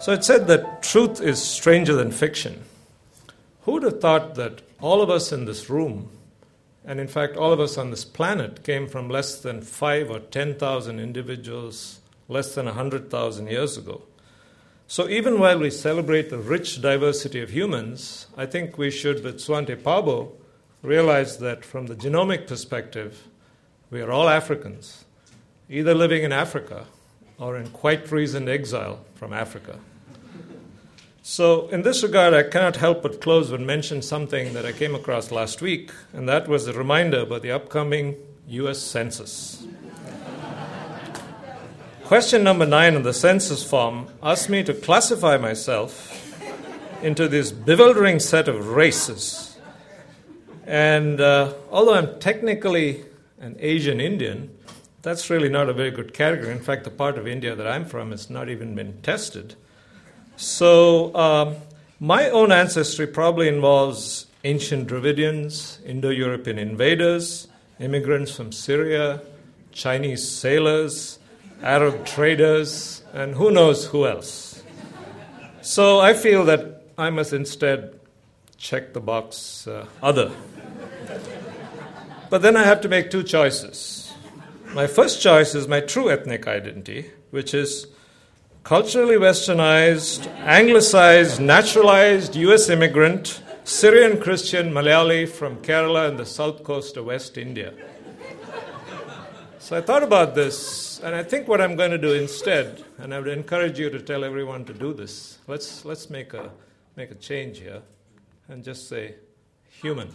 So it said that truth is stranger than fiction. Who would have thought that all of us in this room, and in fact all of us on this planet, came from less than five or 10,000 individuals less than a 100,000 years ago? So even while we celebrate the rich diversity of humans, I think we should, with Svante Pääbo, realize that from the genomic perspective, we are all Africans, either living in Africa or in quite recent exile from Africa. So, in this regard, I cannot help but close and mention something that I came across last week, and that was a reminder about the upcoming US Census. Question number nine on the census form asked me to classify myself into this bewildering set of races. And uh, although I'm technically an Asian Indian, that's really not a very good category. In fact, the part of India that I'm from has not even been tested. So, um, my own ancestry probably involves ancient Dravidians, Indo European invaders, immigrants from Syria, Chinese sailors, Arab traders, and who knows who else. So, I feel that I must instead check the box uh, other. But then I have to make two choices. My first choice is my true ethnic identity, which is culturally westernized, anglicized, naturalized US immigrant, Syrian Christian Malayali from Kerala and the south coast of West India. So I thought about this, and I think what I'm going to do instead, and I would encourage you to tell everyone to do this. Let's, let's make, a, make a change here and just say human.